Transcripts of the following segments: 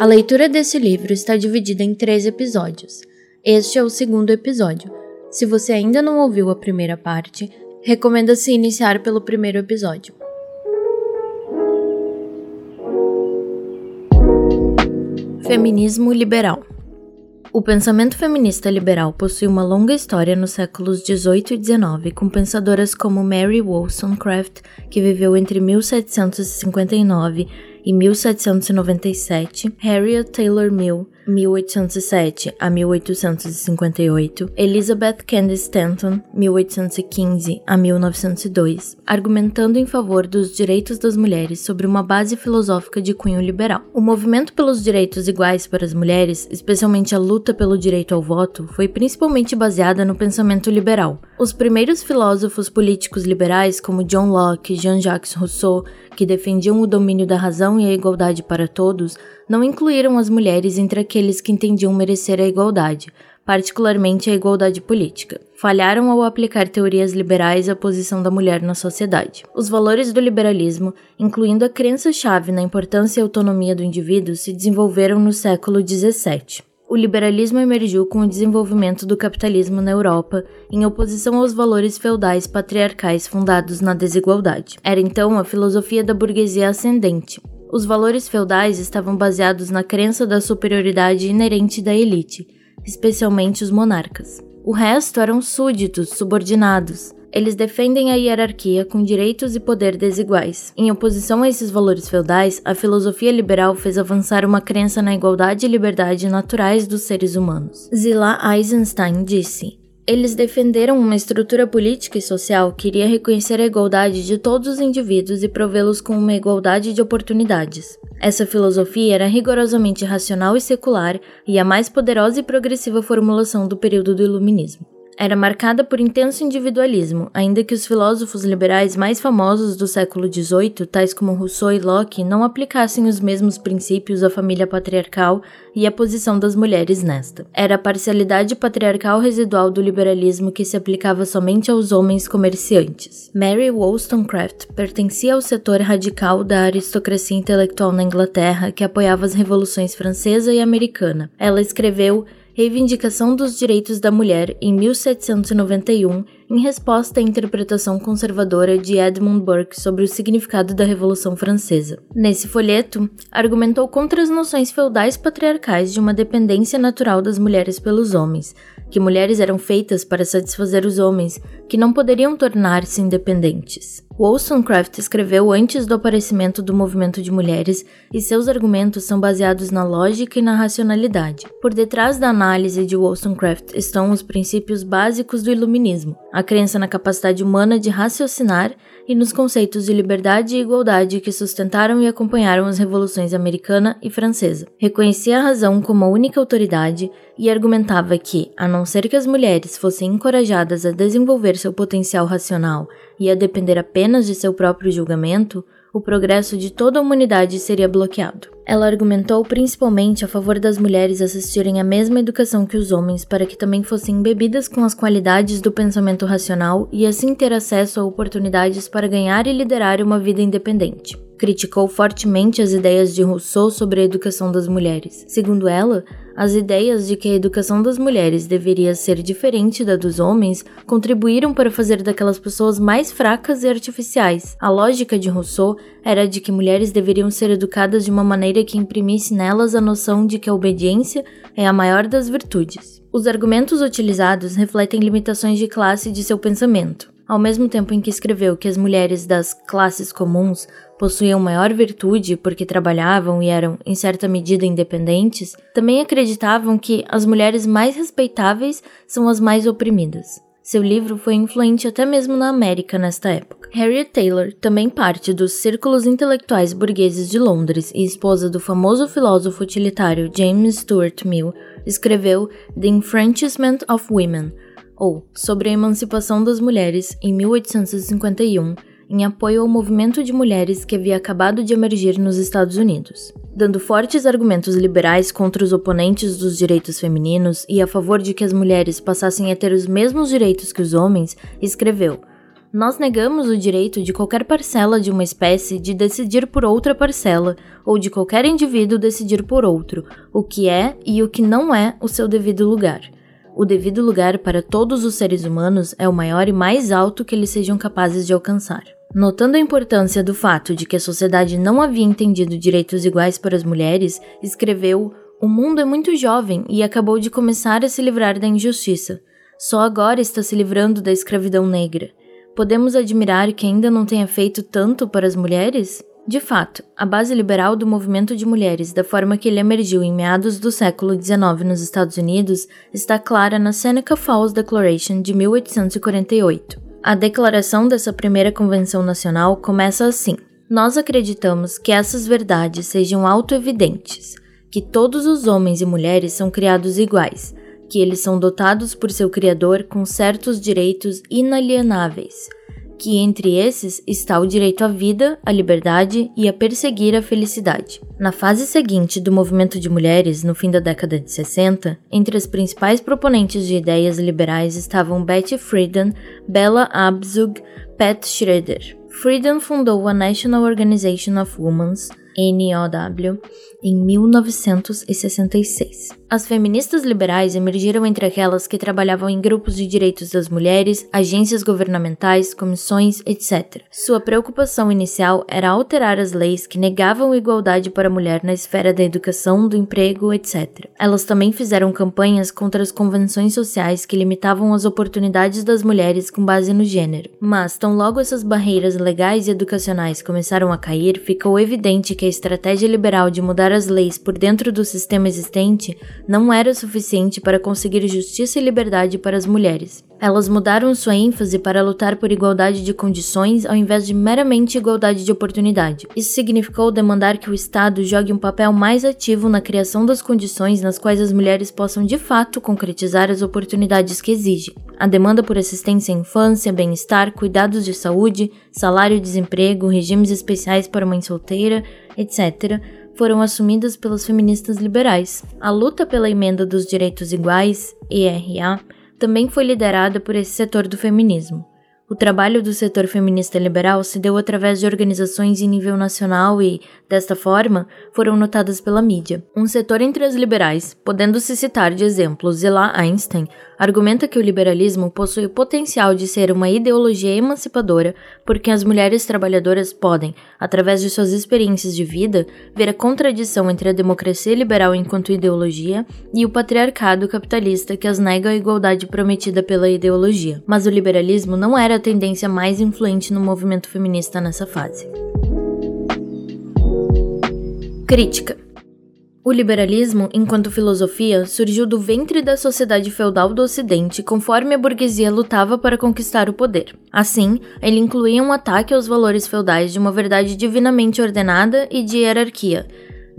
A leitura desse livro está dividida em três episódios. Este é o segundo episódio. Se você ainda não ouviu a primeira parte, recomenda-se iniciar pelo primeiro episódio. Feminismo liberal. O pensamento feminista liberal possui uma longa história nos séculos 18 e 19, com pensadoras como Mary Wollstonecraft, que viveu entre 1759 e 1797, Harriet Taylor Mill, 1807 a 1858, Elizabeth Cady Stanton, 1815 a 1902, argumentando em favor dos direitos das mulheres sobre uma base filosófica de cunho liberal. O movimento pelos direitos iguais para as mulheres, especialmente a luta pelo direito ao voto, foi principalmente baseada no pensamento liberal. Os primeiros filósofos políticos liberais, como John Locke Jean-Jacques Rousseau, que defendiam o domínio da razão e a igualdade para todos, não incluíram as mulheres entre aqueles que entendiam merecer a igualdade, particularmente a igualdade política. Falharam ao aplicar teorias liberais à posição da mulher na sociedade. Os valores do liberalismo, incluindo a crença-chave na importância e autonomia do indivíduo, se desenvolveram no século XVII. O liberalismo emergiu com o desenvolvimento do capitalismo na Europa, em oposição aos valores feudais patriarcais fundados na desigualdade. Era então a filosofia da burguesia ascendente, os valores feudais estavam baseados na crença da superioridade inerente da elite, especialmente os monarcas. O resto eram súditos, subordinados. Eles defendem a hierarquia com direitos e poder desiguais. Em oposição a esses valores feudais, a filosofia liberal fez avançar uma crença na igualdade e liberdade naturais dos seres humanos. Zila Eisenstein disse: eles defenderam uma estrutura política e social que iria reconhecer a igualdade de todos os indivíduos e provê-los com uma igualdade de oportunidades. Essa filosofia era rigorosamente racional e secular e a mais poderosa e progressiva formulação do período do Iluminismo era marcada por intenso individualismo, ainda que os filósofos liberais mais famosos do século XVIII, tais como Rousseau e Locke, não aplicassem os mesmos princípios à família patriarcal e à posição das mulheres nesta. Era a parcialidade patriarcal residual do liberalismo que se aplicava somente aos homens comerciantes. Mary Wollstonecraft pertencia ao setor radical da aristocracia intelectual na Inglaterra que apoiava as revoluções francesa e americana. Ela escreveu Reivindicação dos Direitos da Mulher em 1791, em resposta à interpretação conservadora de Edmund Burke sobre o significado da Revolução Francesa. Nesse folheto, argumentou contra as noções feudais patriarcais de uma dependência natural das mulheres pelos homens, que mulheres eram feitas para satisfazer os homens, que não poderiam tornar-se independentes. Wollstonecraft escreveu antes do aparecimento do movimento de mulheres e seus argumentos são baseados na lógica e na racionalidade. Por detrás da análise de Wollstonecraft estão os princípios básicos do iluminismo, a crença na capacidade humana de raciocinar e nos conceitos de liberdade e igualdade que sustentaram e acompanharam as revoluções americana e francesa. Reconhecia a razão como a única autoridade e argumentava que, a não ser que as mulheres fossem encorajadas a desenvolver seu potencial racional e a depender apenas de seu próprio julgamento, o progresso de toda a humanidade seria bloqueado. Ela argumentou principalmente a favor das mulheres assistirem à mesma educação que os homens para que também fossem embebidas com as qualidades do pensamento racional e assim ter acesso a oportunidades para ganhar e liderar uma vida independente criticou fortemente as ideias de Rousseau sobre a educação das mulheres. Segundo ela, as ideias de que a educação das mulheres deveria ser diferente da dos homens contribuíram para fazer daquelas pessoas mais fracas e artificiais. A lógica de Rousseau era de que mulheres deveriam ser educadas de uma maneira que imprimisse nelas a noção de que a obediência é a maior das virtudes. Os argumentos utilizados refletem limitações de classe de seu pensamento. Ao mesmo tempo em que escreveu que as mulheres das classes comuns possuíam maior virtude porque trabalhavam e eram, em certa medida, independentes, também acreditavam que as mulheres mais respeitáveis são as mais oprimidas. Seu livro foi influente até mesmo na América nesta época. Harriet Taylor, também parte dos círculos intelectuais burgueses de Londres e esposa do famoso filósofo utilitário James Stuart Mill, escreveu The Enfranchisement of Women, ou Sobre a Emancipação das Mulheres, em 1851, em apoio ao movimento de mulheres que havia acabado de emergir nos Estados Unidos. Dando fortes argumentos liberais contra os oponentes dos direitos femininos e a favor de que as mulheres passassem a ter os mesmos direitos que os homens, escreveu: Nós negamos o direito de qualquer parcela de uma espécie de decidir por outra parcela, ou de qualquer indivíduo decidir por outro, o que é e o que não é o seu devido lugar. O devido lugar para todos os seres humanos é o maior e mais alto que eles sejam capazes de alcançar. Notando a importância do fato de que a sociedade não havia entendido direitos iguais para as mulheres, escreveu: O mundo é muito jovem e acabou de começar a se livrar da injustiça. Só agora está se livrando da escravidão negra. Podemos admirar que ainda não tenha feito tanto para as mulheres? De fato, a base liberal do movimento de mulheres, da forma que ele emergiu em meados do século XIX nos Estados Unidos, está clara na Seneca Falls Declaration de 1848. A declaração dessa primeira convenção nacional começa assim: Nós acreditamos que essas verdades sejam autoevidentes, que todos os homens e mulheres são criados iguais, que eles são dotados por seu Criador com certos direitos inalienáveis que entre esses está o direito à vida, à liberdade e a perseguir a felicidade. Na fase seguinte do movimento de mulheres, no fim da década de 60, entre as principais proponentes de ideias liberais estavam Betty Friedan, Bella Abzug, Pat Schroeder. Friedan fundou a National Organization of Women, NOW, em 1966. As feministas liberais emergiram entre aquelas que trabalhavam em grupos de direitos das mulheres, agências governamentais, comissões, etc. Sua preocupação inicial era alterar as leis que negavam igualdade para a mulher na esfera da educação, do emprego, etc. Elas também fizeram campanhas contra as convenções sociais que limitavam as oportunidades das mulheres com base no gênero. Mas, tão logo essas barreiras legais e educacionais começaram a cair, ficou evidente que a estratégia liberal de mudar as leis por dentro do sistema existente não era suficiente para conseguir justiça e liberdade para as mulheres. Elas mudaram sua ênfase para lutar por igualdade de condições ao invés de meramente igualdade de oportunidade. Isso significou demandar que o Estado jogue um papel mais ativo na criação das condições nas quais as mulheres possam de fato concretizar as oportunidades que exigem. A demanda por assistência à infância, bem-estar, cuidados de saúde, salário-desemprego, regimes especiais para mãe solteira, etc., foram assumidas pelas feministas liberais. A luta pela emenda dos direitos iguais, ERA, também foi liderada por esse setor do feminismo. O trabalho do setor feminista liberal se deu através de organizações em nível nacional e, desta forma, foram notadas pela mídia. Um setor entre as liberais, podendo-se citar de exemplo Zila Einstein, argumenta que o liberalismo possui o potencial de ser uma ideologia emancipadora porque as mulheres trabalhadoras podem, através de suas experiências de vida, ver a contradição entre a democracia liberal enquanto ideologia e o patriarcado capitalista que as nega a igualdade prometida pela ideologia. Mas o liberalismo não era tendência mais influente no movimento feminista nessa fase. Crítica o liberalismo, enquanto filosofia, surgiu do ventre da sociedade feudal do Ocidente conforme a burguesia lutava para conquistar o poder. Assim, ele incluía um ataque aos valores feudais de uma verdade divinamente ordenada e de hierarquia,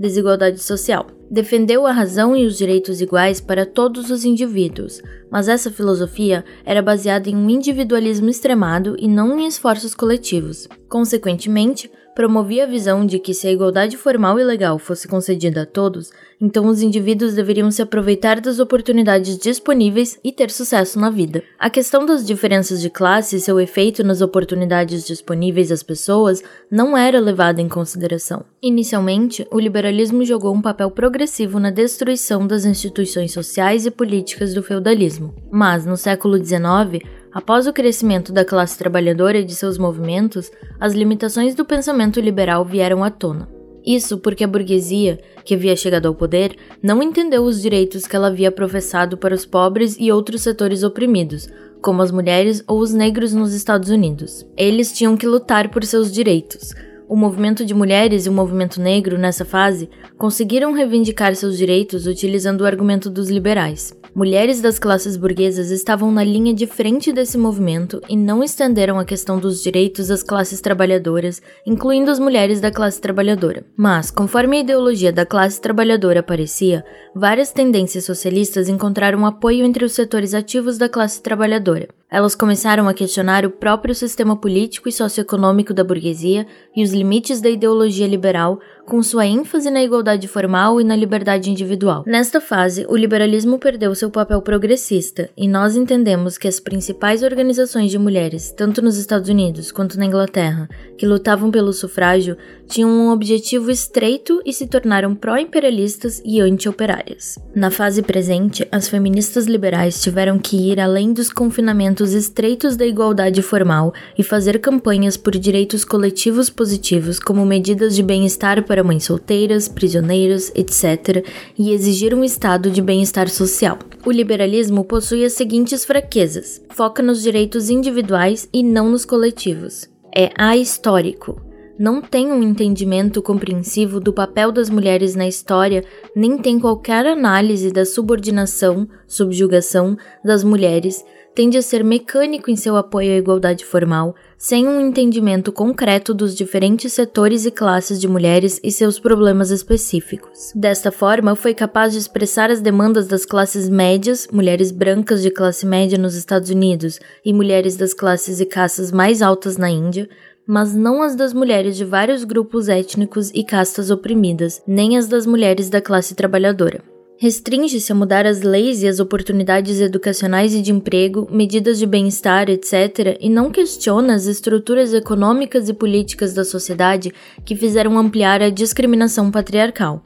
desigualdade social. Defendeu a razão e os direitos iguais para todos os indivíduos, mas essa filosofia era baseada em um individualismo extremado e não em esforços coletivos. Consequentemente, promovia a visão de que se a igualdade formal e legal fosse concedida a todos, então os indivíduos deveriam se aproveitar das oportunidades disponíveis e ter sucesso na vida. A questão das diferenças de classe e seu efeito nas oportunidades disponíveis às pessoas não era levada em consideração. Inicialmente, o liberalismo jogou um papel progressivo na destruição das instituições sociais e políticas do feudalismo, mas no século XIX, Após o crescimento da classe trabalhadora e de seus movimentos, as limitações do pensamento liberal vieram à tona. Isso porque a burguesia, que havia chegado ao poder, não entendeu os direitos que ela havia professado para os pobres e outros setores oprimidos, como as mulheres ou os negros nos Estados Unidos. Eles tinham que lutar por seus direitos. O movimento de mulheres e o movimento negro, nessa fase, conseguiram reivindicar seus direitos utilizando o argumento dos liberais. Mulheres das classes burguesas estavam na linha de frente desse movimento e não estenderam a questão dos direitos às classes trabalhadoras, incluindo as mulheres da classe trabalhadora. Mas, conforme a ideologia da classe trabalhadora aparecia, várias tendências socialistas encontraram apoio entre os setores ativos da classe trabalhadora. Elas começaram a questionar o próprio sistema político e socioeconômico da burguesia e os limites da ideologia liberal, com sua ênfase na igualdade formal e na liberdade individual. Nesta fase, o liberalismo perdeu seu papel progressista, e nós entendemos que as principais organizações de mulheres, tanto nos Estados Unidos quanto na Inglaterra, que lutavam pelo sufrágio, tinham um objetivo estreito e se tornaram pró-imperialistas e anti-operárias. Na fase presente, as feministas liberais tiveram que ir além dos confinamentos estreitos da igualdade formal e fazer campanhas por direitos coletivos positivos como medidas de bem-estar para mães solteiras, prisioneiras, etc., e exigir um estado de bem-estar social. O liberalismo possui as seguintes fraquezas: foca nos direitos individuais e não nos coletivos. É ahistórico. Não tem um entendimento compreensivo do papel das mulheres na história, nem tem qualquer análise da subordinação, subjugação das mulheres, tende a ser mecânico em seu apoio à igualdade formal, sem um entendimento concreto dos diferentes setores e classes de mulheres e seus problemas específicos. Desta forma, foi capaz de expressar as demandas das classes médias, mulheres brancas de classe média nos Estados Unidos e mulheres das classes e castas mais altas na Índia, mas não as das mulheres de vários grupos étnicos e castas oprimidas, nem as das mulheres da classe trabalhadora restringe-se a mudar as leis e as oportunidades educacionais e de emprego, medidas de bem-estar, etc., e não questiona as estruturas econômicas e políticas da sociedade que fizeram ampliar a discriminação patriarcal.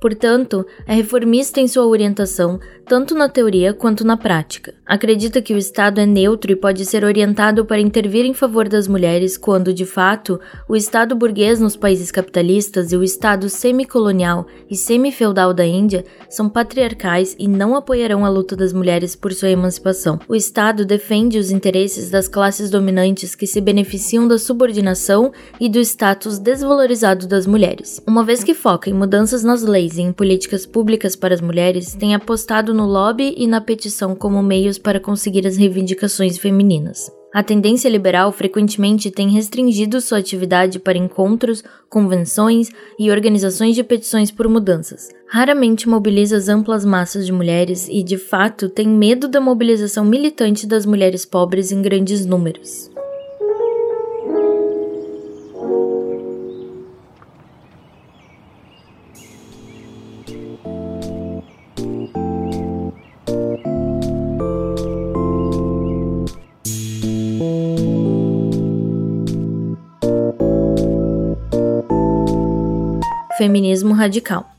Portanto, é reformista em sua orientação, tanto na teoria quanto na prática. Acredita que o Estado é neutro e pode ser orientado para intervir em favor das mulheres quando, de fato, o Estado burguês nos países capitalistas e o Estado semicolonial e semifeudal da Índia são patriarcais e não apoiarão a luta das mulheres por sua emancipação. O Estado defende os interesses das classes dominantes que se beneficiam da subordinação e do status desvalorizado das mulheres. Uma vez que foca em mudanças nas leis e em políticas públicas para as mulheres têm apostado no lobby e na petição como meios para conseguir as reivindicações femininas. A tendência liberal frequentemente tem restringido sua atividade para encontros, convenções e organizações de petições por mudanças. Raramente mobiliza as amplas massas de mulheres e, de fato, tem medo da mobilização militante das mulheres pobres em grandes números. Feminismo radical.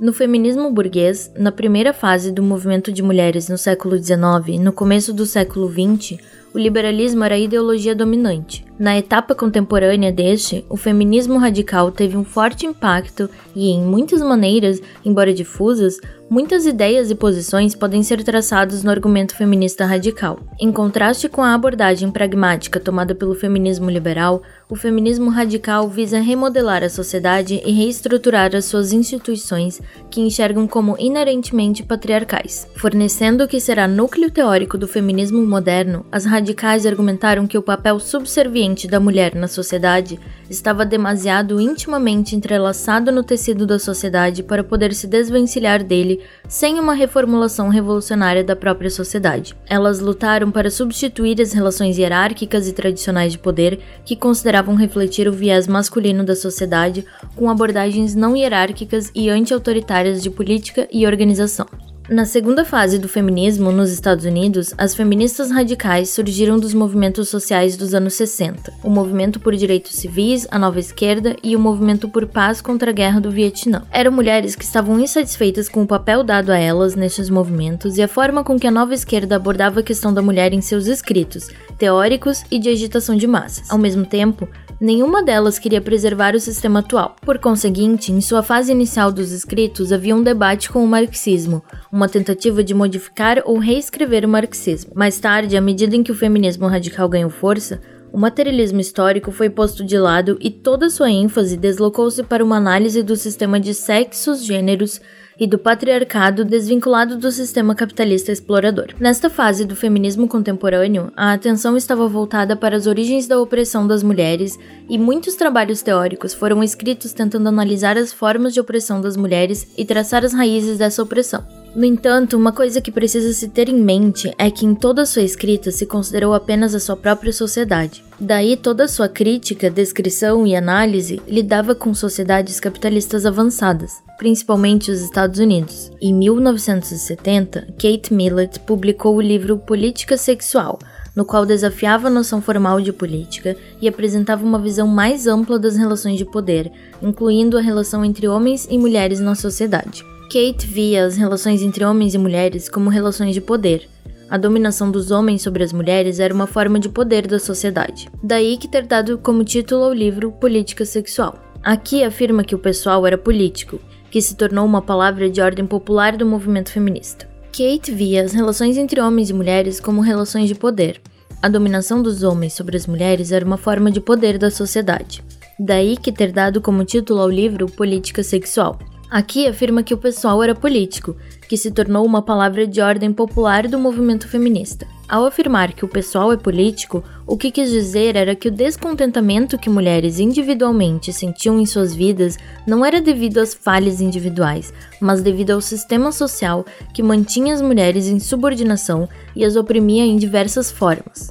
No feminismo burguês, na primeira fase do movimento de mulheres no século XIX e no começo do século XX, o liberalismo era a ideologia dominante. Na etapa contemporânea deste, o feminismo radical teve um forte impacto e, em muitas maneiras, embora difusas, muitas ideias e posições podem ser traçadas no argumento feminista radical. Em contraste com a abordagem pragmática tomada pelo feminismo liberal, o feminismo radical visa remodelar a sociedade e reestruturar as suas instituições que enxergam como inerentemente patriarcais. Fornecendo o que será núcleo teórico do feminismo moderno, as radicais argumentaram que o papel subserviente da mulher na sociedade estava demasiado intimamente entrelaçado no tecido da sociedade para poder se desvencilhar dele sem uma reformulação revolucionária da própria sociedade. Elas lutaram para substituir as relações hierárquicas e tradicionais de poder que consideravam refletir o viés masculino da sociedade com abordagens não hierárquicas e anti-autoritárias de política e organização. Na segunda fase do feminismo nos Estados Unidos, as feministas radicais surgiram dos movimentos sociais dos anos 60, o movimento por direitos civis, a nova esquerda e o movimento por paz contra a guerra do Vietnã. Eram mulheres que estavam insatisfeitas com o papel dado a elas nestes movimentos e a forma com que a nova esquerda abordava a questão da mulher em seus escritos, teóricos e de agitação de massas. Ao mesmo tempo, Nenhuma delas queria preservar o sistema atual. Por conseguinte, em sua fase inicial dos escritos havia um debate com o marxismo, uma tentativa de modificar ou reescrever o marxismo. Mais tarde, à medida em que o feminismo radical ganhou força, o materialismo histórico foi posto de lado e toda sua ênfase deslocou-se para uma análise do sistema de sexos, gêneros, e do patriarcado desvinculado do sistema capitalista explorador. Nesta fase do feminismo contemporâneo, a atenção estava voltada para as origens da opressão das mulheres e muitos trabalhos teóricos foram escritos tentando analisar as formas de opressão das mulheres e traçar as raízes dessa opressão. No entanto, uma coisa que precisa se ter em mente é que em toda sua escrita se considerou apenas a sua própria sociedade. Daí toda sua crítica, descrição e análise lidava com sociedades capitalistas avançadas, principalmente os Estados Unidos. Em 1970, Kate Millett publicou o livro Política Sexual, no qual desafiava a noção formal de política e apresentava uma visão mais ampla das relações de poder, incluindo a relação entre homens e mulheres na sociedade. Kate via as relações entre homens e mulheres como relações de poder. A dominação dos homens sobre as mulheres era uma forma de poder da sociedade. Daí que ter dado como título ao livro Política Sexual. Aqui afirma que o pessoal era político, que se tornou uma palavra de ordem popular do movimento feminista. Kate via as relações entre homens e mulheres como relações de poder. A dominação dos homens sobre as mulheres era uma forma de poder da sociedade. Daí que ter dado como título ao livro Política Sexual. Aqui afirma que o pessoal era político, que se tornou uma palavra de ordem popular do movimento feminista. Ao afirmar que o pessoal é político, o que quis dizer era que o descontentamento que mulheres individualmente sentiam em suas vidas não era devido às falhas individuais, mas devido ao sistema social que mantinha as mulheres em subordinação e as oprimia em diversas formas.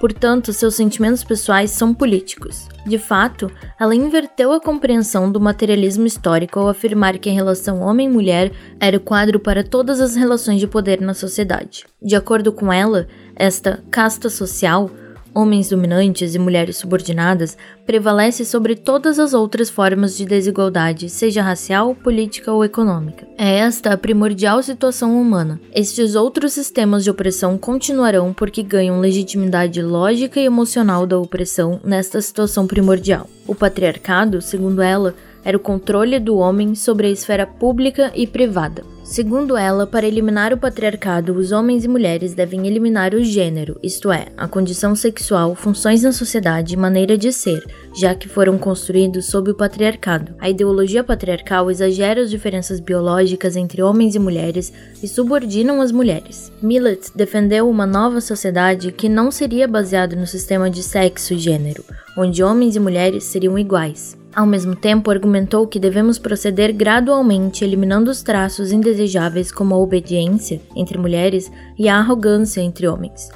Portanto, seus sentimentos pessoais são políticos. De fato, ela inverteu a compreensão do materialismo histórico ao afirmar que a relação homem-mulher era o quadro para todas as relações de poder na sociedade. De acordo com ela, esta casta social homens dominantes e mulheres subordinadas, prevalece sobre todas as outras formas de desigualdade, seja racial, política ou econômica. É esta a primordial situação humana. Estes outros sistemas de opressão continuarão porque ganham legitimidade lógica e emocional da opressão nesta situação primordial. O patriarcado, segundo ela, era o controle do homem sobre a esfera pública e privada. Segundo ela, para eliminar o patriarcado, os homens e mulheres devem eliminar o gênero, isto é, a condição sexual, funções na sociedade e maneira de ser, já que foram construídos sob o patriarcado. A ideologia patriarcal exagera as diferenças biológicas entre homens e mulheres e subordinam as mulheres. Millett defendeu uma nova sociedade que não seria baseada no sistema de sexo e gênero, onde homens e mulheres seriam iguais. Ao mesmo tempo, argumentou que devemos proceder gradualmente eliminando os traços indesejáveis como a obediência entre mulheres e a arrogância entre homens.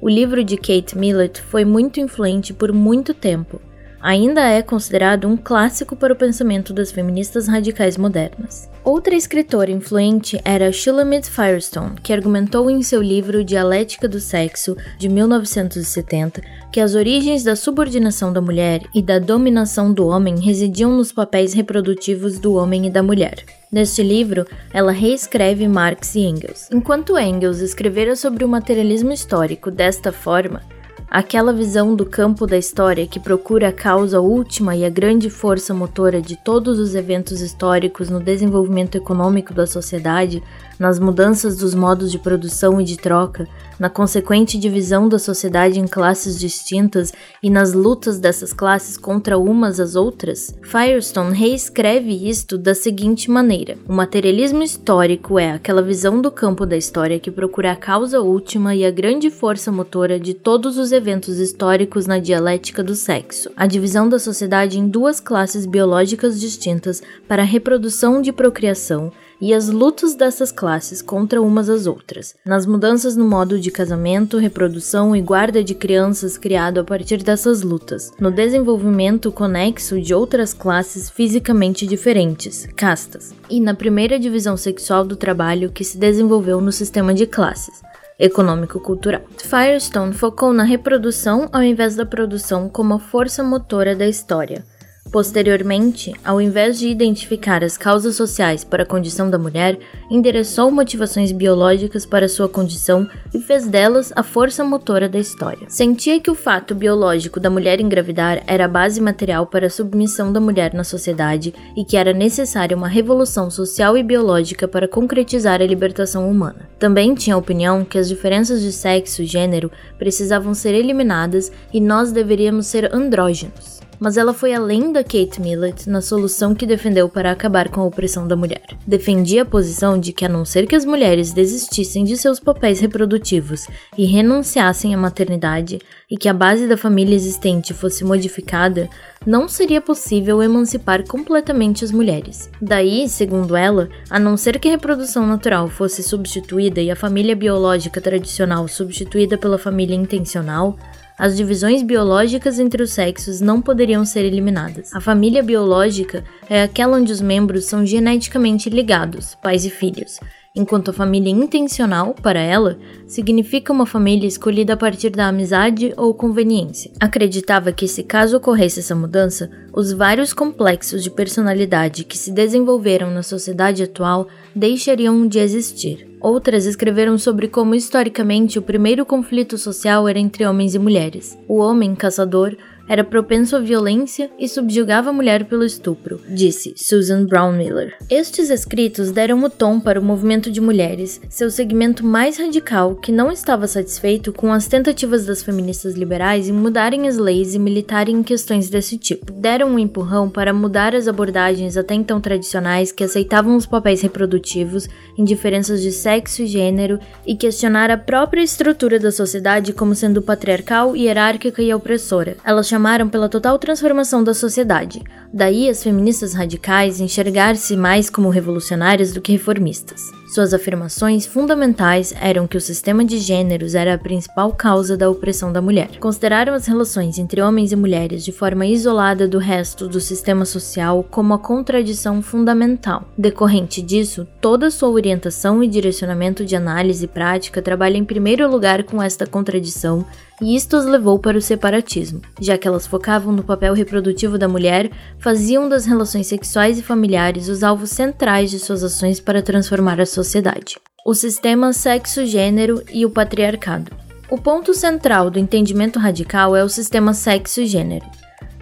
O livro de Kate Millett foi muito influente por muito tempo. Ainda é considerado um clássico para o pensamento das feministas radicais modernas. Outra escritora influente era Shulamit Firestone, que argumentou em seu livro Dialética do Sexo, de 1970, que as origens da subordinação da mulher e da dominação do homem residiam nos papéis reprodutivos do homem e da mulher. Neste livro, ela reescreve Marx e Engels. Enquanto Engels escrevera sobre o materialismo histórico desta forma, Aquela visão do campo da história que procura a causa última e a grande força motora de todos os eventos históricos no desenvolvimento econômico da sociedade, nas mudanças dos modos de produção e de troca, na consequente divisão da sociedade em classes distintas e nas lutas dessas classes contra umas às outras, Firestone reescreve isto da seguinte maneira: o materialismo histórico é aquela visão do campo da história que procura a causa última e a grande força motora de todos os eventos históricos na dialética do sexo, a divisão da sociedade em duas classes biológicas distintas para reprodução de procriação e as lutas dessas classes contra umas às outras, nas mudanças no modo de casamento, reprodução e guarda de crianças criado a partir dessas lutas, no desenvolvimento conexo de outras classes fisicamente diferentes, castas, e na primeira divisão sexual do trabalho que se desenvolveu no sistema de classes, econômico-cultural. Firestone focou na reprodução ao invés da produção como a força motora da história Posteriormente, ao invés de identificar as causas sociais para a condição da mulher, endereçou motivações biológicas para sua condição e fez delas a força motora da história. Sentia que o fato biológico da mulher engravidar era a base material para a submissão da mulher na sociedade e que era necessária uma revolução social e biológica para concretizar a libertação humana. Também tinha a opinião que as diferenças de sexo e gênero precisavam ser eliminadas e nós deveríamos ser andrógenos. Mas ela foi além da Kate Millett na solução que defendeu para acabar com a opressão da mulher. Defendia a posição de que, a não ser que as mulheres desistissem de seus papéis reprodutivos e renunciassem à maternidade, e que a base da família existente fosse modificada, não seria possível emancipar completamente as mulheres. Daí, segundo ela, a não ser que a reprodução natural fosse substituída e a família biológica tradicional substituída pela família intencional, as divisões biológicas entre os sexos não poderiam ser eliminadas. A família biológica é aquela onde os membros são geneticamente ligados, pais e filhos, enquanto a família intencional, para ela, significa uma família escolhida a partir da amizade ou conveniência. Acreditava que, se caso ocorresse essa mudança, os vários complexos de personalidade que se desenvolveram na sociedade atual deixariam de existir. Outras escreveram sobre como historicamente o primeiro conflito social era entre homens e mulheres. O homem caçador era propenso à violência e subjugava a mulher pelo estupro, disse Susan Brown Miller. Estes escritos deram o tom para o movimento de mulheres, seu segmento mais radical que não estava satisfeito com as tentativas das feministas liberais em mudarem as leis e militarem em questões desse tipo. Deram um empurrão para mudar as abordagens até então tradicionais que aceitavam os papéis reprodutivos, indiferenças de sexo e gênero e questionar a própria estrutura da sociedade como sendo patriarcal, hierárquica e opressora. Elas chamaram pela total transformação da sociedade. Daí as feministas radicais enxergar-se mais como revolucionárias do que reformistas. Suas afirmações fundamentais eram que o sistema de gêneros era a principal causa da opressão da mulher. Consideraram as relações entre homens e mulheres de forma isolada do resto do sistema social como a contradição fundamental. Decorrente disso, toda sua orientação e direcionamento de análise prática trabalha em primeiro lugar com esta contradição e isto as levou para o separatismo, já que elas focavam no papel reprodutivo da mulher, faziam das relações sexuais e familiares os alvos centrais de suas ações para transformar a sociedade. O sistema sexo-gênero e o patriarcado. O ponto central do entendimento radical é o sistema sexo-gênero.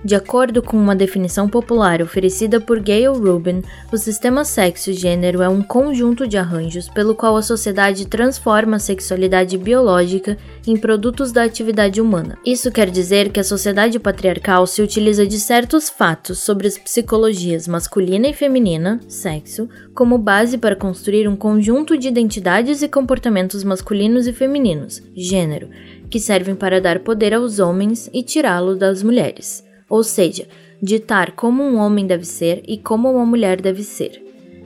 De acordo com uma definição popular oferecida por Gayle Rubin, o sistema sexo-gênero é um conjunto de arranjos pelo qual a sociedade transforma a sexualidade biológica em produtos da atividade humana. Isso quer dizer que a sociedade patriarcal se utiliza de certos fatos sobre as psicologias masculina e feminina, sexo, como base para construir um conjunto de identidades e comportamentos masculinos e femininos, gênero, que servem para dar poder aos homens e tirá-lo das mulheres ou seja, ditar como um homem deve ser e como uma mulher deve ser.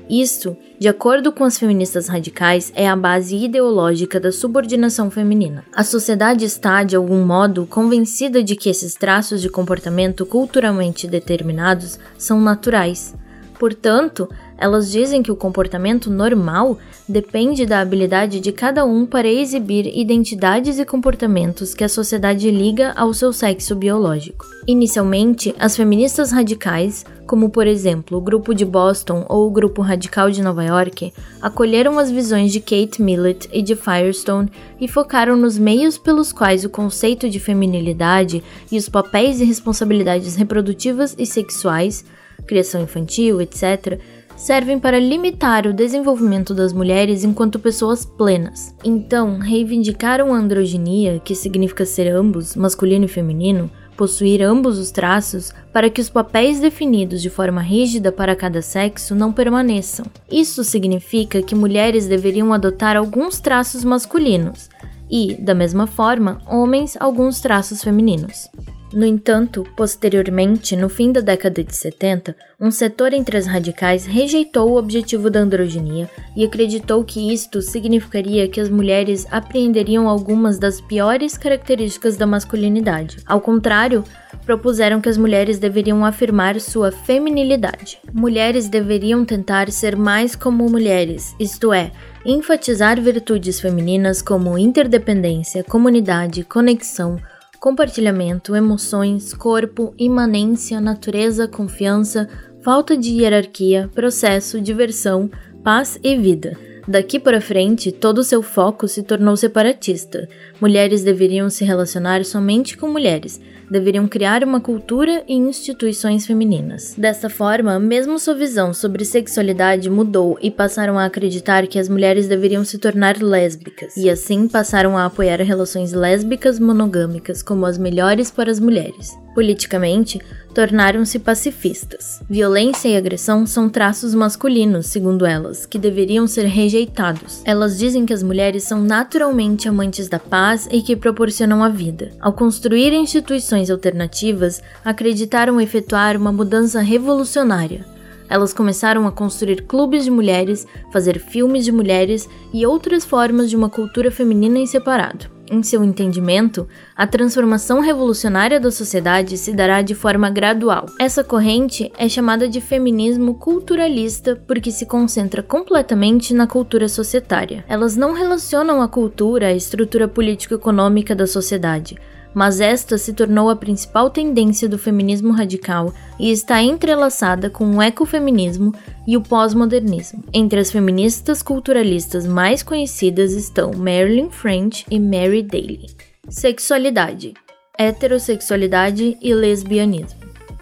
Isso, de acordo com as feministas radicais, é a base ideológica da subordinação feminina. A sociedade está, de algum modo, convencida de que esses traços de comportamento culturalmente determinados são naturais. Portanto, elas dizem que o comportamento normal depende da habilidade de cada um para exibir identidades e comportamentos que a sociedade liga ao seu sexo biológico. Inicialmente, as feministas radicais, como por exemplo o grupo de Boston ou o grupo radical de Nova York, acolheram as visões de Kate Millett e de Firestone e focaram nos meios pelos quais o conceito de feminilidade e os papéis e responsabilidades reprodutivas e sexuais, criação infantil, etc., servem para limitar o desenvolvimento das mulheres enquanto pessoas plenas. Então, reivindicaram a androginia, que significa ser ambos, masculino e feminino, possuir ambos os traços para que os papéis definidos de forma rígida para cada sexo não permaneçam. Isso significa que mulheres deveriam adotar alguns traços masculinos e, da mesma forma, homens alguns traços femininos. No entanto, posteriormente, no fim da década de 70, um setor entre as radicais rejeitou o objetivo da androginia e acreditou que isto significaria que as mulheres apreenderiam algumas das piores características da masculinidade. Ao contrário, propuseram que as mulheres deveriam afirmar sua feminilidade. Mulheres deveriam tentar ser mais como mulheres, isto é, enfatizar virtudes femininas como interdependência, comunidade, conexão, compartilhamento, emoções, corpo, imanência, natureza, confiança, falta de hierarquia, processo, diversão, paz e vida. Daqui para frente, todo o seu foco se tornou separatista. Mulheres deveriam se relacionar somente com mulheres, deveriam criar uma cultura e instituições femininas. Dessa forma, mesmo sua visão sobre sexualidade mudou e passaram a acreditar que as mulheres deveriam se tornar lésbicas, e assim passaram a apoiar relações lésbicas monogâmicas como as melhores para as mulheres. Politicamente, tornaram-se pacifistas. Violência e agressão são traços masculinos, segundo elas, que deveriam ser rejeitados. Elas dizem que as mulheres são naturalmente amantes da paz e que proporcionam a vida. Ao construir instituições alternativas, acreditaram efetuar uma mudança revolucionária. Elas começaram a construir clubes de mulheres, fazer filmes de mulheres e outras formas de uma cultura feminina em separado. Em seu entendimento, a transformação revolucionária da sociedade se dará de forma gradual. Essa corrente é chamada de feminismo culturalista porque se concentra completamente na cultura societária. Elas não relacionam a cultura à estrutura político-econômica da sociedade, mas esta se tornou a principal tendência do feminismo radical e está entrelaçada com o ecofeminismo e o pós-modernismo. Entre as feministas culturalistas mais conhecidas estão Marilyn French e Mary Daly. Sexualidade, heterossexualidade e lesbianismo.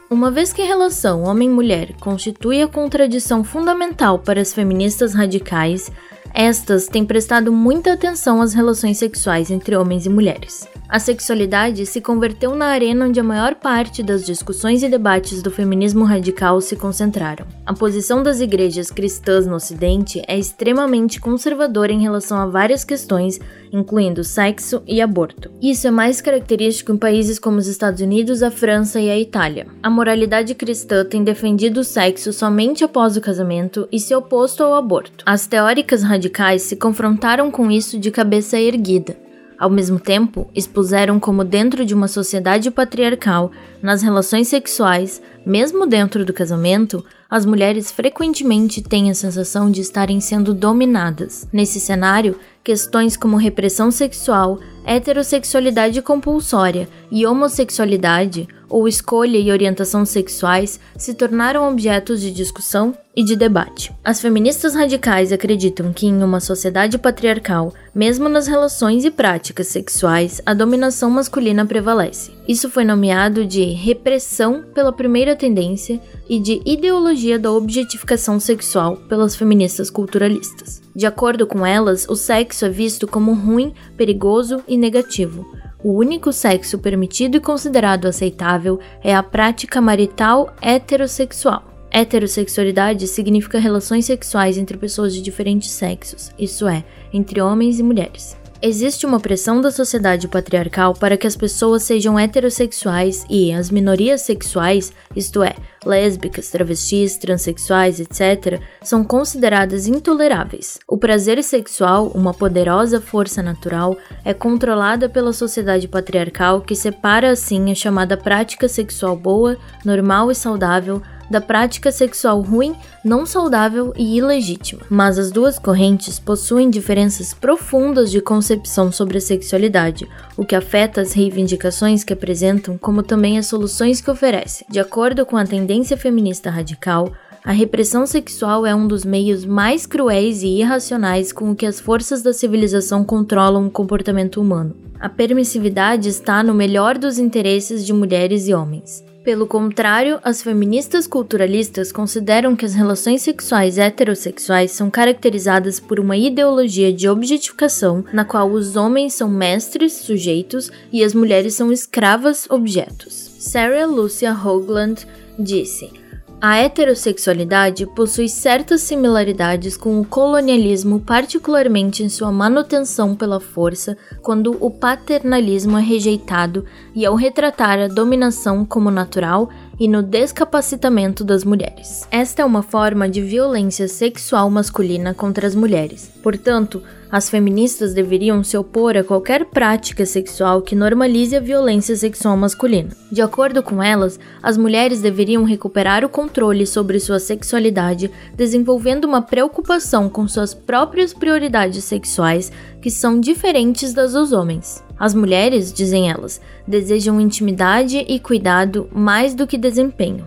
Uma vez que a relação homem-mulher constitui a contradição fundamental para as feministas radicais, estas têm prestado muita atenção às relações sexuais entre homens e mulheres. A sexualidade se converteu na arena onde a maior parte das discussões e debates do feminismo radical se concentraram. A posição das igrejas cristãs no Ocidente é extremamente conservadora em relação a várias questões, incluindo sexo e aborto. Isso é mais característico em países como os Estados Unidos, a França e a Itália. A moralidade cristã tem defendido o sexo somente após o casamento e se oposto ao aborto. As teóricas radicais se confrontaram com isso de cabeça erguida. Ao mesmo tempo, expuseram como dentro de uma sociedade patriarcal, nas relações sexuais, mesmo dentro do casamento, as mulheres frequentemente têm a sensação de estarem sendo dominadas. Nesse cenário, questões como repressão sexual, heterossexualidade compulsória e homossexualidade ou escolha e orientação sexuais se tornaram objetos de discussão e de debate. As feministas radicais acreditam que em uma sociedade patriarcal, mesmo nas relações e práticas sexuais, a dominação masculina prevalece. Isso foi nomeado de repressão pela primeira tendência e de ideologia da objetificação sexual pelas feministas culturalistas. De acordo com elas, o sexo é visto como ruim, perigoso e negativo o único sexo permitido e considerado aceitável é a prática marital heterossexual. Heterossexualidade significa relações sexuais entre pessoas de diferentes sexos, isso é, entre homens e mulheres. Existe uma pressão da sociedade patriarcal para que as pessoas sejam heterossexuais e as minorias sexuais, isto é, lésbicas, travestis, transexuais, etc., são consideradas intoleráveis. O prazer sexual, uma poderosa força natural, é controlada pela sociedade patriarcal que separa assim a chamada prática sexual boa, normal e saudável da prática sexual ruim, não saudável e ilegítima. Mas as duas correntes possuem diferenças profundas de concepção sobre a sexualidade, o que afeta as reivindicações que apresentam, como também as soluções que oferecem. De acordo com a tendência feminista radical, a repressão sexual é um dos meios mais cruéis e irracionais com que as forças da civilização controlam o comportamento humano. A permissividade está no melhor dos interesses de mulheres e homens. Pelo contrário, as feministas culturalistas consideram que as relações sexuais heterossexuais são caracterizadas por uma ideologia de objetificação na qual os homens são mestres, sujeitos, e as mulheres são escravas, objetos. Sarah Lucia Hoagland disse: a heterossexualidade possui certas similaridades com o colonialismo, particularmente em sua manutenção pela força, quando o paternalismo é rejeitado e ao retratar a dominação como natural e no descapacitamento das mulheres. Esta é uma forma de violência sexual masculina contra as mulheres. Portanto, as feministas deveriam se opor a qualquer prática sexual que normalize a violência sexual masculina. De acordo com elas, as mulheres deveriam recuperar o controle sobre sua sexualidade, desenvolvendo uma preocupação com suas próprias prioridades sexuais que são diferentes das dos homens. As mulheres, dizem elas, desejam intimidade e cuidado mais do que desempenho.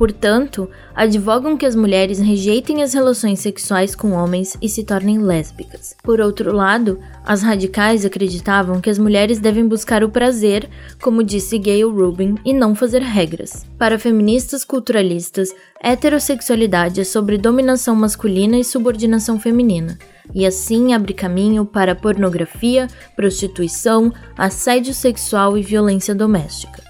Portanto, advogam que as mulheres rejeitem as relações sexuais com homens e se tornem lésbicas. Por outro lado, as radicais acreditavam que as mulheres devem buscar o prazer, como disse Gayle Rubin, e não fazer regras. Para feministas culturalistas, heterossexualidade é sobre dominação masculina e subordinação feminina e assim abre caminho para pornografia, prostituição, assédio sexual e violência doméstica.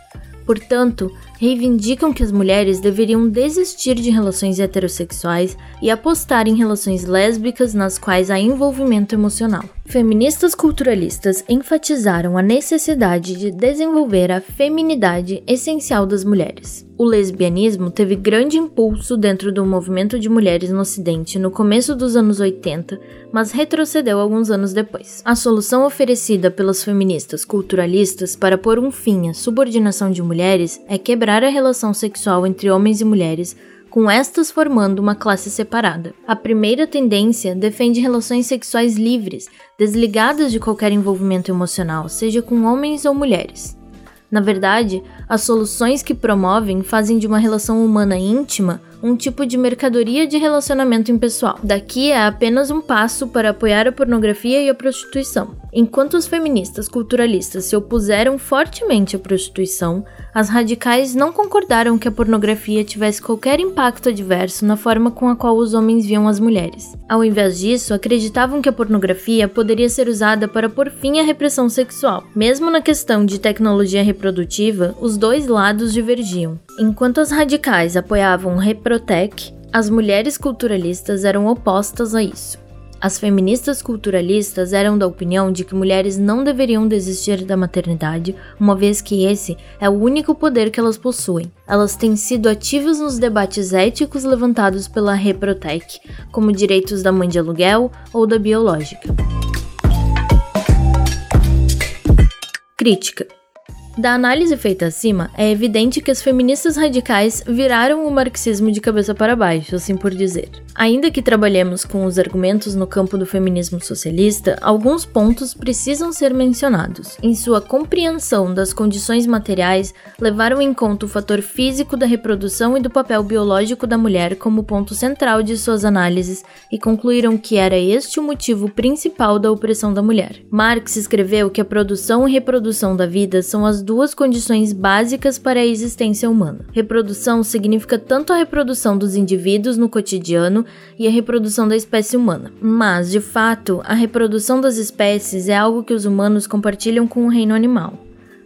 Portanto, reivindicam que as mulheres deveriam desistir de relações heterossexuais e apostar em relações lésbicas nas quais há envolvimento emocional. Feministas culturalistas enfatizaram a necessidade de desenvolver a feminidade essencial das mulheres. O lesbianismo teve grande impulso dentro do movimento de mulheres no Ocidente no começo dos anos 80, mas retrocedeu alguns anos depois. A solução oferecida pelas feministas culturalistas para pôr um fim à subordinação de mulheres é quebrar a relação sexual entre homens e mulheres, com estas formando uma classe separada. A primeira tendência defende relações sexuais livres, desligadas de qualquer envolvimento emocional, seja com homens ou mulheres. Na verdade, as soluções que promovem fazem de uma relação humana íntima um tipo de mercadoria de relacionamento impessoal. Daqui é apenas um passo para apoiar a pornografia e a prostituição. Enquanto os feministas culturalistas se opuseram fortemente à prostituição, as radicais não concordaram que a pornografia tivesse qualquer impacto adverso na forma com a qual os homens viam as mulheres. Ao invés disso, acreditavam que a pornografia poderia ser usada para pôr fim à repressão sexual. Mesmo na questão de tecnologia reprodutiva, os dois lados divergiam. Enquanto as radicais apoiavam o Reprotec, as mulheres culturalistas eram opostas a isso. As feministas culturalistas eram da opinião de que mulheres não deveriam desistir da maternidade, uma vez que esse é o único poder que elas possuem. Elas têm sido ativas nos debates éticos levantados pela Reprotec, como direitos da mãe de aluguel ou da biológica. Crítica da análise feita acima, é evidente que as feministas radicais viraram o marxismo de cabeça para baixo, assim por dizer. Ainda que trabalhemos com os argumentos no campo do feminismo socialista, alguns pontos precisam ser mencionados. Em sua compreensão das condições materiais, levaram em conta o fator físico da reprodução e do papel biológico da mulher como ponto central de suas análises e concluíram que era este o motivo principal da opressão da mulher. Marx escreveu que a produção e reprodução da vida são as duas condições básicas para a existência humana. Reprodução significa tanto a reprodução dos indivíduos no cotidiano e a reprodução da espécie humana. Mas, de fato, a reprodução das espécies é algo que os humanos compartilham com o reino animal.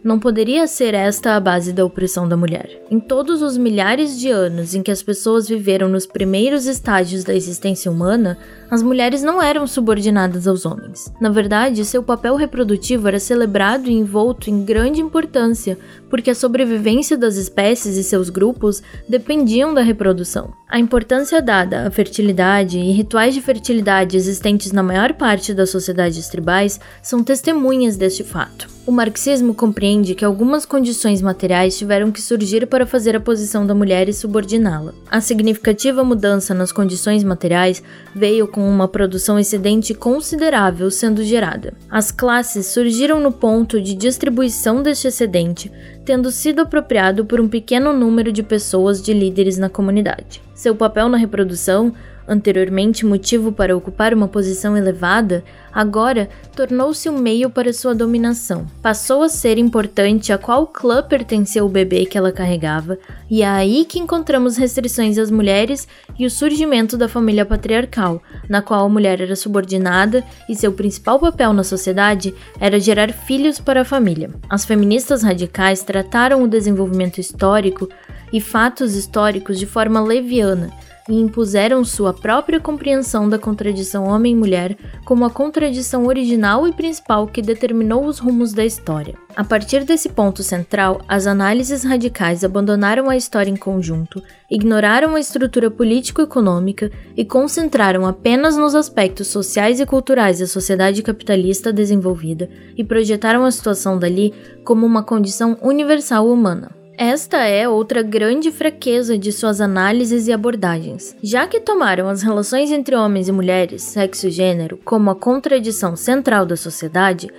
Não poderia ser esta a base da opressão da mulher. Em todos os milhares de anos em que as pessoas viveram nos primeiros estágios da existência humana, as mulheres não eram subordinadas aos homens. Na verdade, seu papel reprodutivo era celebrado e envolto em grande importância, porque a sobrevivência das espécies e seus grupos dependiam da reprodução. A importância dada à fertilidade e rituais de fertilidade existentes na maior parte das sociedades tribais são testemunhas deste fato. O marxismo compreende que algumas condições materiais tiveram que surgir para fazer a posição da mulher e subordiná-la. A significativa mudança nas condições materiais veio com uma produção excedente considerável sendo gerada. As classes surgiram no ponto de distribuição deste excedente, tendo sido apropriado por um pequeno número de pessoas de líderes na comunidade. Seu papel na reprodução anteriormente motivo para ocupar uma posição elevada, agora tornou-se um meio para sua dominação. Passou a ser importante a qual clã pertencia o bebê que ela carregava, e é aí que encontramos restrições às mulheres e o surgimento da família patriarcal, na qual a mulher era subordinada e seu principal papel na sociedade era gerar filhos para a família. As feministas radicais trataram o desenvolvimento histórico e fatos históricos de forma leviana e impuseram sua própria compreensão da contradição homem-mulher como a contradição original e principal que determinou os rumos da história. A partir desse ponto central, as análises radicais abandonaram a história em conjunto, ignoraram a estrutura político-econômica e concentraram apenas nos aspectos sociais e culturais da sociedade capitalista desenvolvida e projetaram a situação dali como uma condição universal humana. Esta é outra grande fraqueza de suas análises e abordagens. Já que tomaram as relações entre homens e mulheres, sexo e gênero, como a contradição central da sociedade,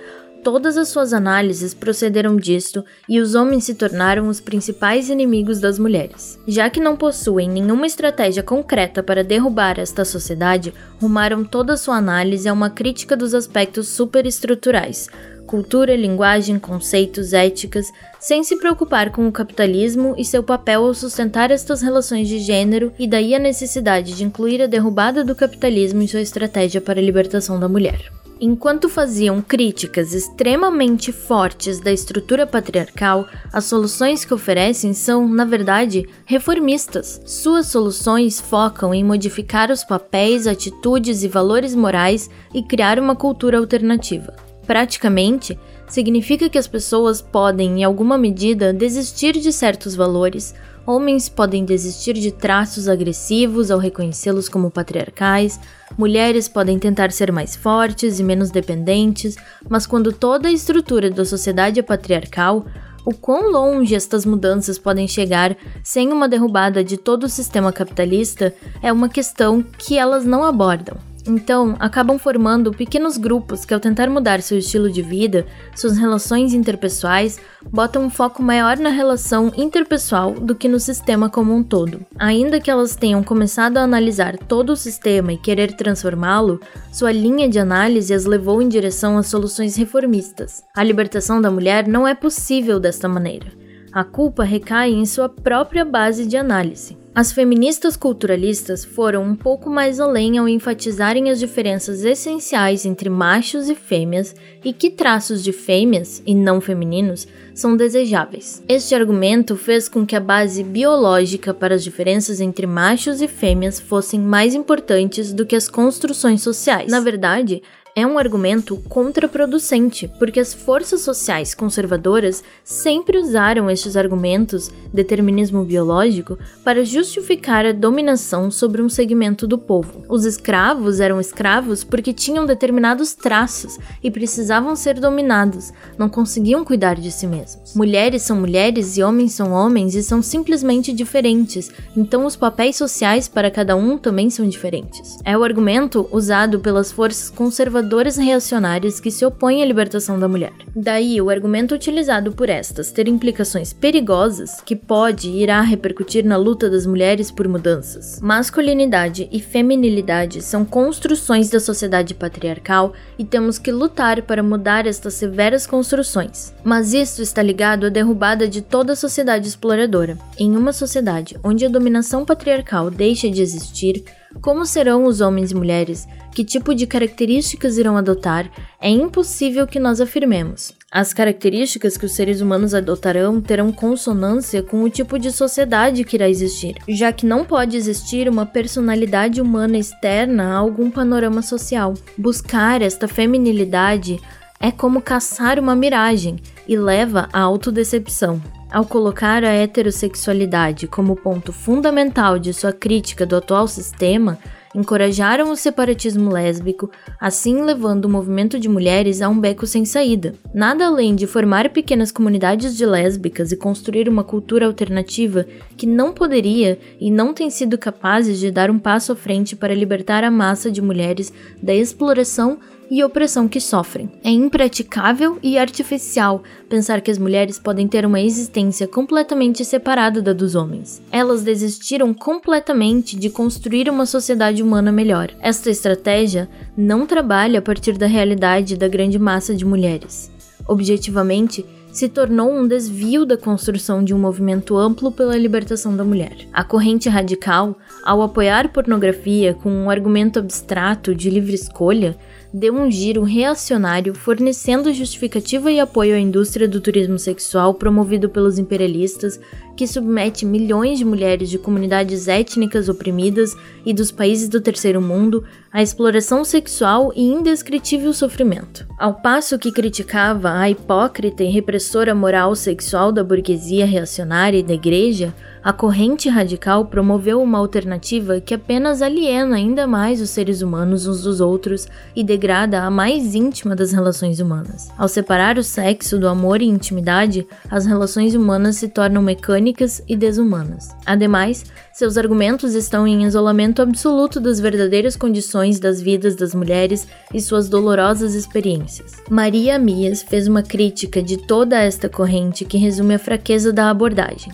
todas as suas análises procederam disto e os homens se tornaram os principais inimigos das mulheres. Já que não possuem nenhuma estratégia concreta para derrubar esta sociedade, rumaram toda sua análise a uma crítica dos aspectos superestruturais, cultura, linguagem, conceitos, éticas, sem se preocupar com o capitalismo e seu papel ao sustentar estas relações de gênero, e daí a necessidade de incluir a derrubada do capitalismo em sua estratégia para a libertação da mulher. Enquanto faziam críticas extremamente fortes da estrutura patriarcal, as soluções que oferecem são, na verdade, reformistas. Suas soluções focam em modificar os papéis, atitudes e valores morais e criar uma cultura alternativa. Praticamente, significa que as pessoas podem, em alguma medida, desistir de certos valores, Homens podem desistir de traços agressivos ao reconhecê-los como patriarcais, mulheres podem tentar ser mais fortes e menos dependentes, mas quando toda a estrutura da sociedade é patriarcal, o quão longe estas mudanças podem chegar sem uma derrubada de todo o sistema capitalista é uma questão que elas não abordam. Então, acabam formando pequenos grupos que, ao tentar mudar seu estilo de vida, suas relações interpessoais, botam um foco maior na relação interpessoal do que no sistema como um todo. Ainda que elas tenham começado a analisar todo o sistema e querer transformá-lo, sua linha de análise as levou em direção a soluções reformistas. A libertação da mulher não é possível desta maneira. A culpa recai em sua própria base de análise. As feministas culturalistas foram um pouco mais além ao enfatizarem as diferenças essenciais entre machos e fêmeas e que traços de fêmeas, e não femininos, são desejáveis. Este argumento fez com que a base biológica para as diferenças entre machos e fêmeas fossem mais importantes do que as construções sociais. Na verdade, é um argumento contraproducente, porque as forças sociais conservadoras sempre usaram estes argumentos, determinismo biológico, para justificar a dominação sobre um segmento do povo. Os escravos eram escravos porque tinham determinados traços e precisavam ser dominados, não conseguiam cuidar de si mesmos. Mulheres são mulheres e homens são homens e são simplesmente diferentes, então os papéis sociais para cada um também são diferentes. É o argumento usado pelas forças conservadoras conservadores reacionários que se opõem à libertação da mulher. Daí o argumento utilizado por estas ter implicações perigosas que pode e irá repercutir na luta das mulheres por mudanças. Masculinidade e feminilidade são construções da sociedade patriarcal e temos que lutar para mudar estas severas construções. Mas isso está ligado à derrubada de toda a sociedade exploradora. Em uma sociedade onde a dominação patriarcal deixa de existir, como serão os homens e mulheres? Que tipo de características irão adotar? É impossível que nós afirmemos. As características que os seres humanos adotarão terão consonância com o tipo de sociedade que irá existir, já que não pode existir uma personalidade humana externa a algum panorama social. Buscar esta feminilidade é como caçar uma miragem e leva à autodecepção. Ao colocar a heterossexualidade como ponto fundamental de sua crítica do atual sistema, encorajaram o separatismo lésbico, assim levando o movimento de mulheres a um beco sem saída. Nada além de formar pequenas comunidades de lésbicas e construir uma cultura alternativa que não poderia e não tem sido capazes de dar um passo à frente para libertar a massa de mulheres da exploração e opressão que sofrem. É impraticável e artificial pensar que as mulheres podem ter uma existência completamente separada da dos homens. Elas desistiram completamente de construir uma sociedade humana melhor. Esta estratégia não trabalha a partir da realidade da grande massa de mulheres. Objetivamente, se tornou um desvio da construção de um movimento amplo pela libertação da mulher. A corrente radical, ao apoiar pornografia com um argumento abstrato de livre escolha, deu um giro reacionário fornecendo justificativa e apoio à indústria do turismo sexual promovido pelos imperialistas, que submete milhões de mulheres de comunidades étnicas oprimidas e dos países do terceiro mundo à exploração sexual e indescritível sofrimento. Ao passo que criticava a hipócrita e repressora moral sexual da burguesia reacionária e da igreja, a corrente radical promoveu uma alternativa que apenas aliena ainda mais os seres humanos uns dos outros e degrada a mais íntima das relações humanas. Ao separar o sexo do amor e intimidade, as relações humanas se tornam mecânicas e desumanas. Ademais, seus argumentos estão em isolamento absoluto das verdadeiras condições das vidas das mulheres e suas dolorosas experiências. Maria Amias fez uma crítica de toda esta corrente que resume a fraqueza da abordagem.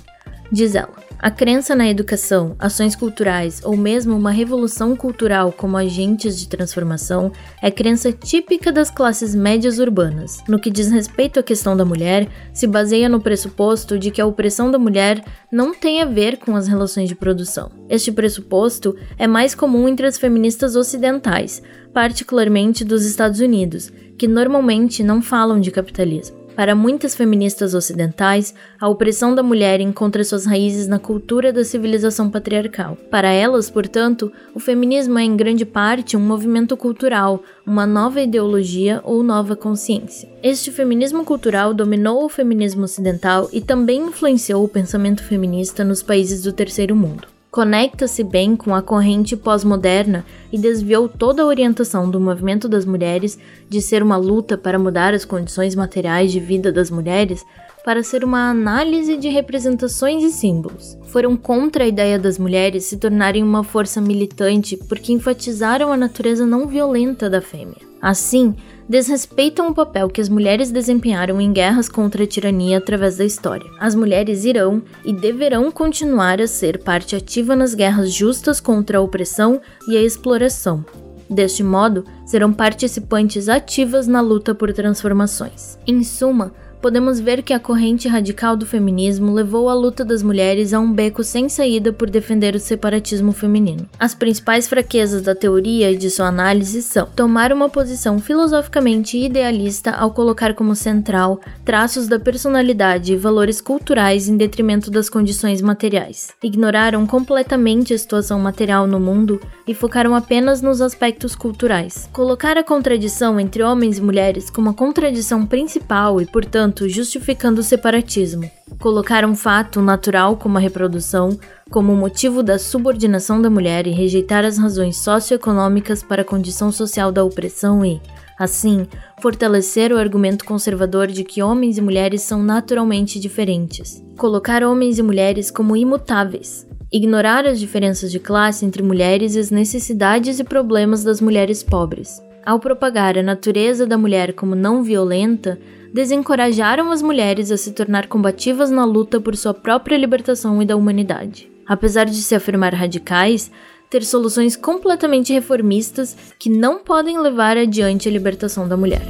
Diz ela: A crença na educação, ações culturais ou mesmo uma revolução cultural como agentes de transformação é crença típica das classes médias urbanas. No que diz respeito à questão da mulher, se baseia no pressuposto de que a opressão da mulher não tem a ver com as relações de produção. Este pressuposto é mais comum entre as feministas ocidentais, particularmente dos Estados Unidos, que normalmente não falam de capitalismo. Para muitas feministas ocidentais, a opressão da mulher encontra suas raízes na cultura da civilização patriarcal. Para elas, portanto, o feminismo é em grande parte um movimento cultural, uma nova ideologia ou nova consciência. Este feminismo cultural dominou o feminismo ocidental e também influenciou o pensamento feminista nos países do terceiro mundo conecta-se bem com a corrente pós-moderna e desviou toda a orientação do movimento das mulheres de ser uma luta para mudar as condições materiais de vida das mulheres para ser uma análise de representações e símbolos. Foram contra a ideia das mulheres se tornarem uma força militante porque enfatizaram a natureza não violenta da fêmea. Assim, desrespeitam o papel que as mulheres desempenharam em guerras contra a tirania através da história. As mulheres irão e deverão continuar a ser parte ativa nas guerras justas contra a opressão e a exploração. Deste modo, serão participantes ativas na luta por transformações. Em suma, podemos ver que a corrente radical do feminismo levou a luta das mulheres a um beco sem saída por defender o separatismo feminino. As principais fraquezas da teoria e de sua análise são tomar uma posição filosoficamente idealista ao colocar como central traços da personalidade e valores culturais em detrimento das condições materiais. Ignoraram completamente a situação material no mundo e focaram apenas nos aspectos culturais. Colocar a contradição entre homens e mulheres como a contradição principal e, portanto, justificando o separatismo. Colocar um fato natural como a reprodução como motivo da subordinação da mulher e rejeitar as razões socioeconômicas para a condição social da opressão e, assim, fortalecer o argumento conservador de que homens e mulheres são naturalmente diferentes. Colocar homens e mulheres como imutáveis, ignorar as diferenças de classe entre mulheres e as necessidades e problemas das mulheres pobres. Ao propagar a natureza da mulher como não violenta, desencorajaram as mulheres a se tornar combativas na luta por sua própria libertação e da humanidade. Apesar de se afirmar radicais, ter soluções completamente reformistas que não podem levar adiante a libertação da mulher.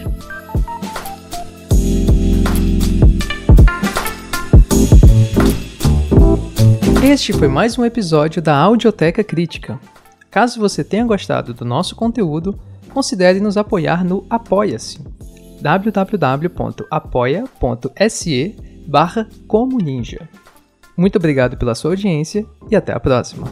Este foi mais um episódio da Audioteca Crítica. Caso você tenha gostado do nosso conteúdo, considere nos apoiar no Apoia-se www.apoia.se barra Muito obrigado pela sua audiência e até a próxima.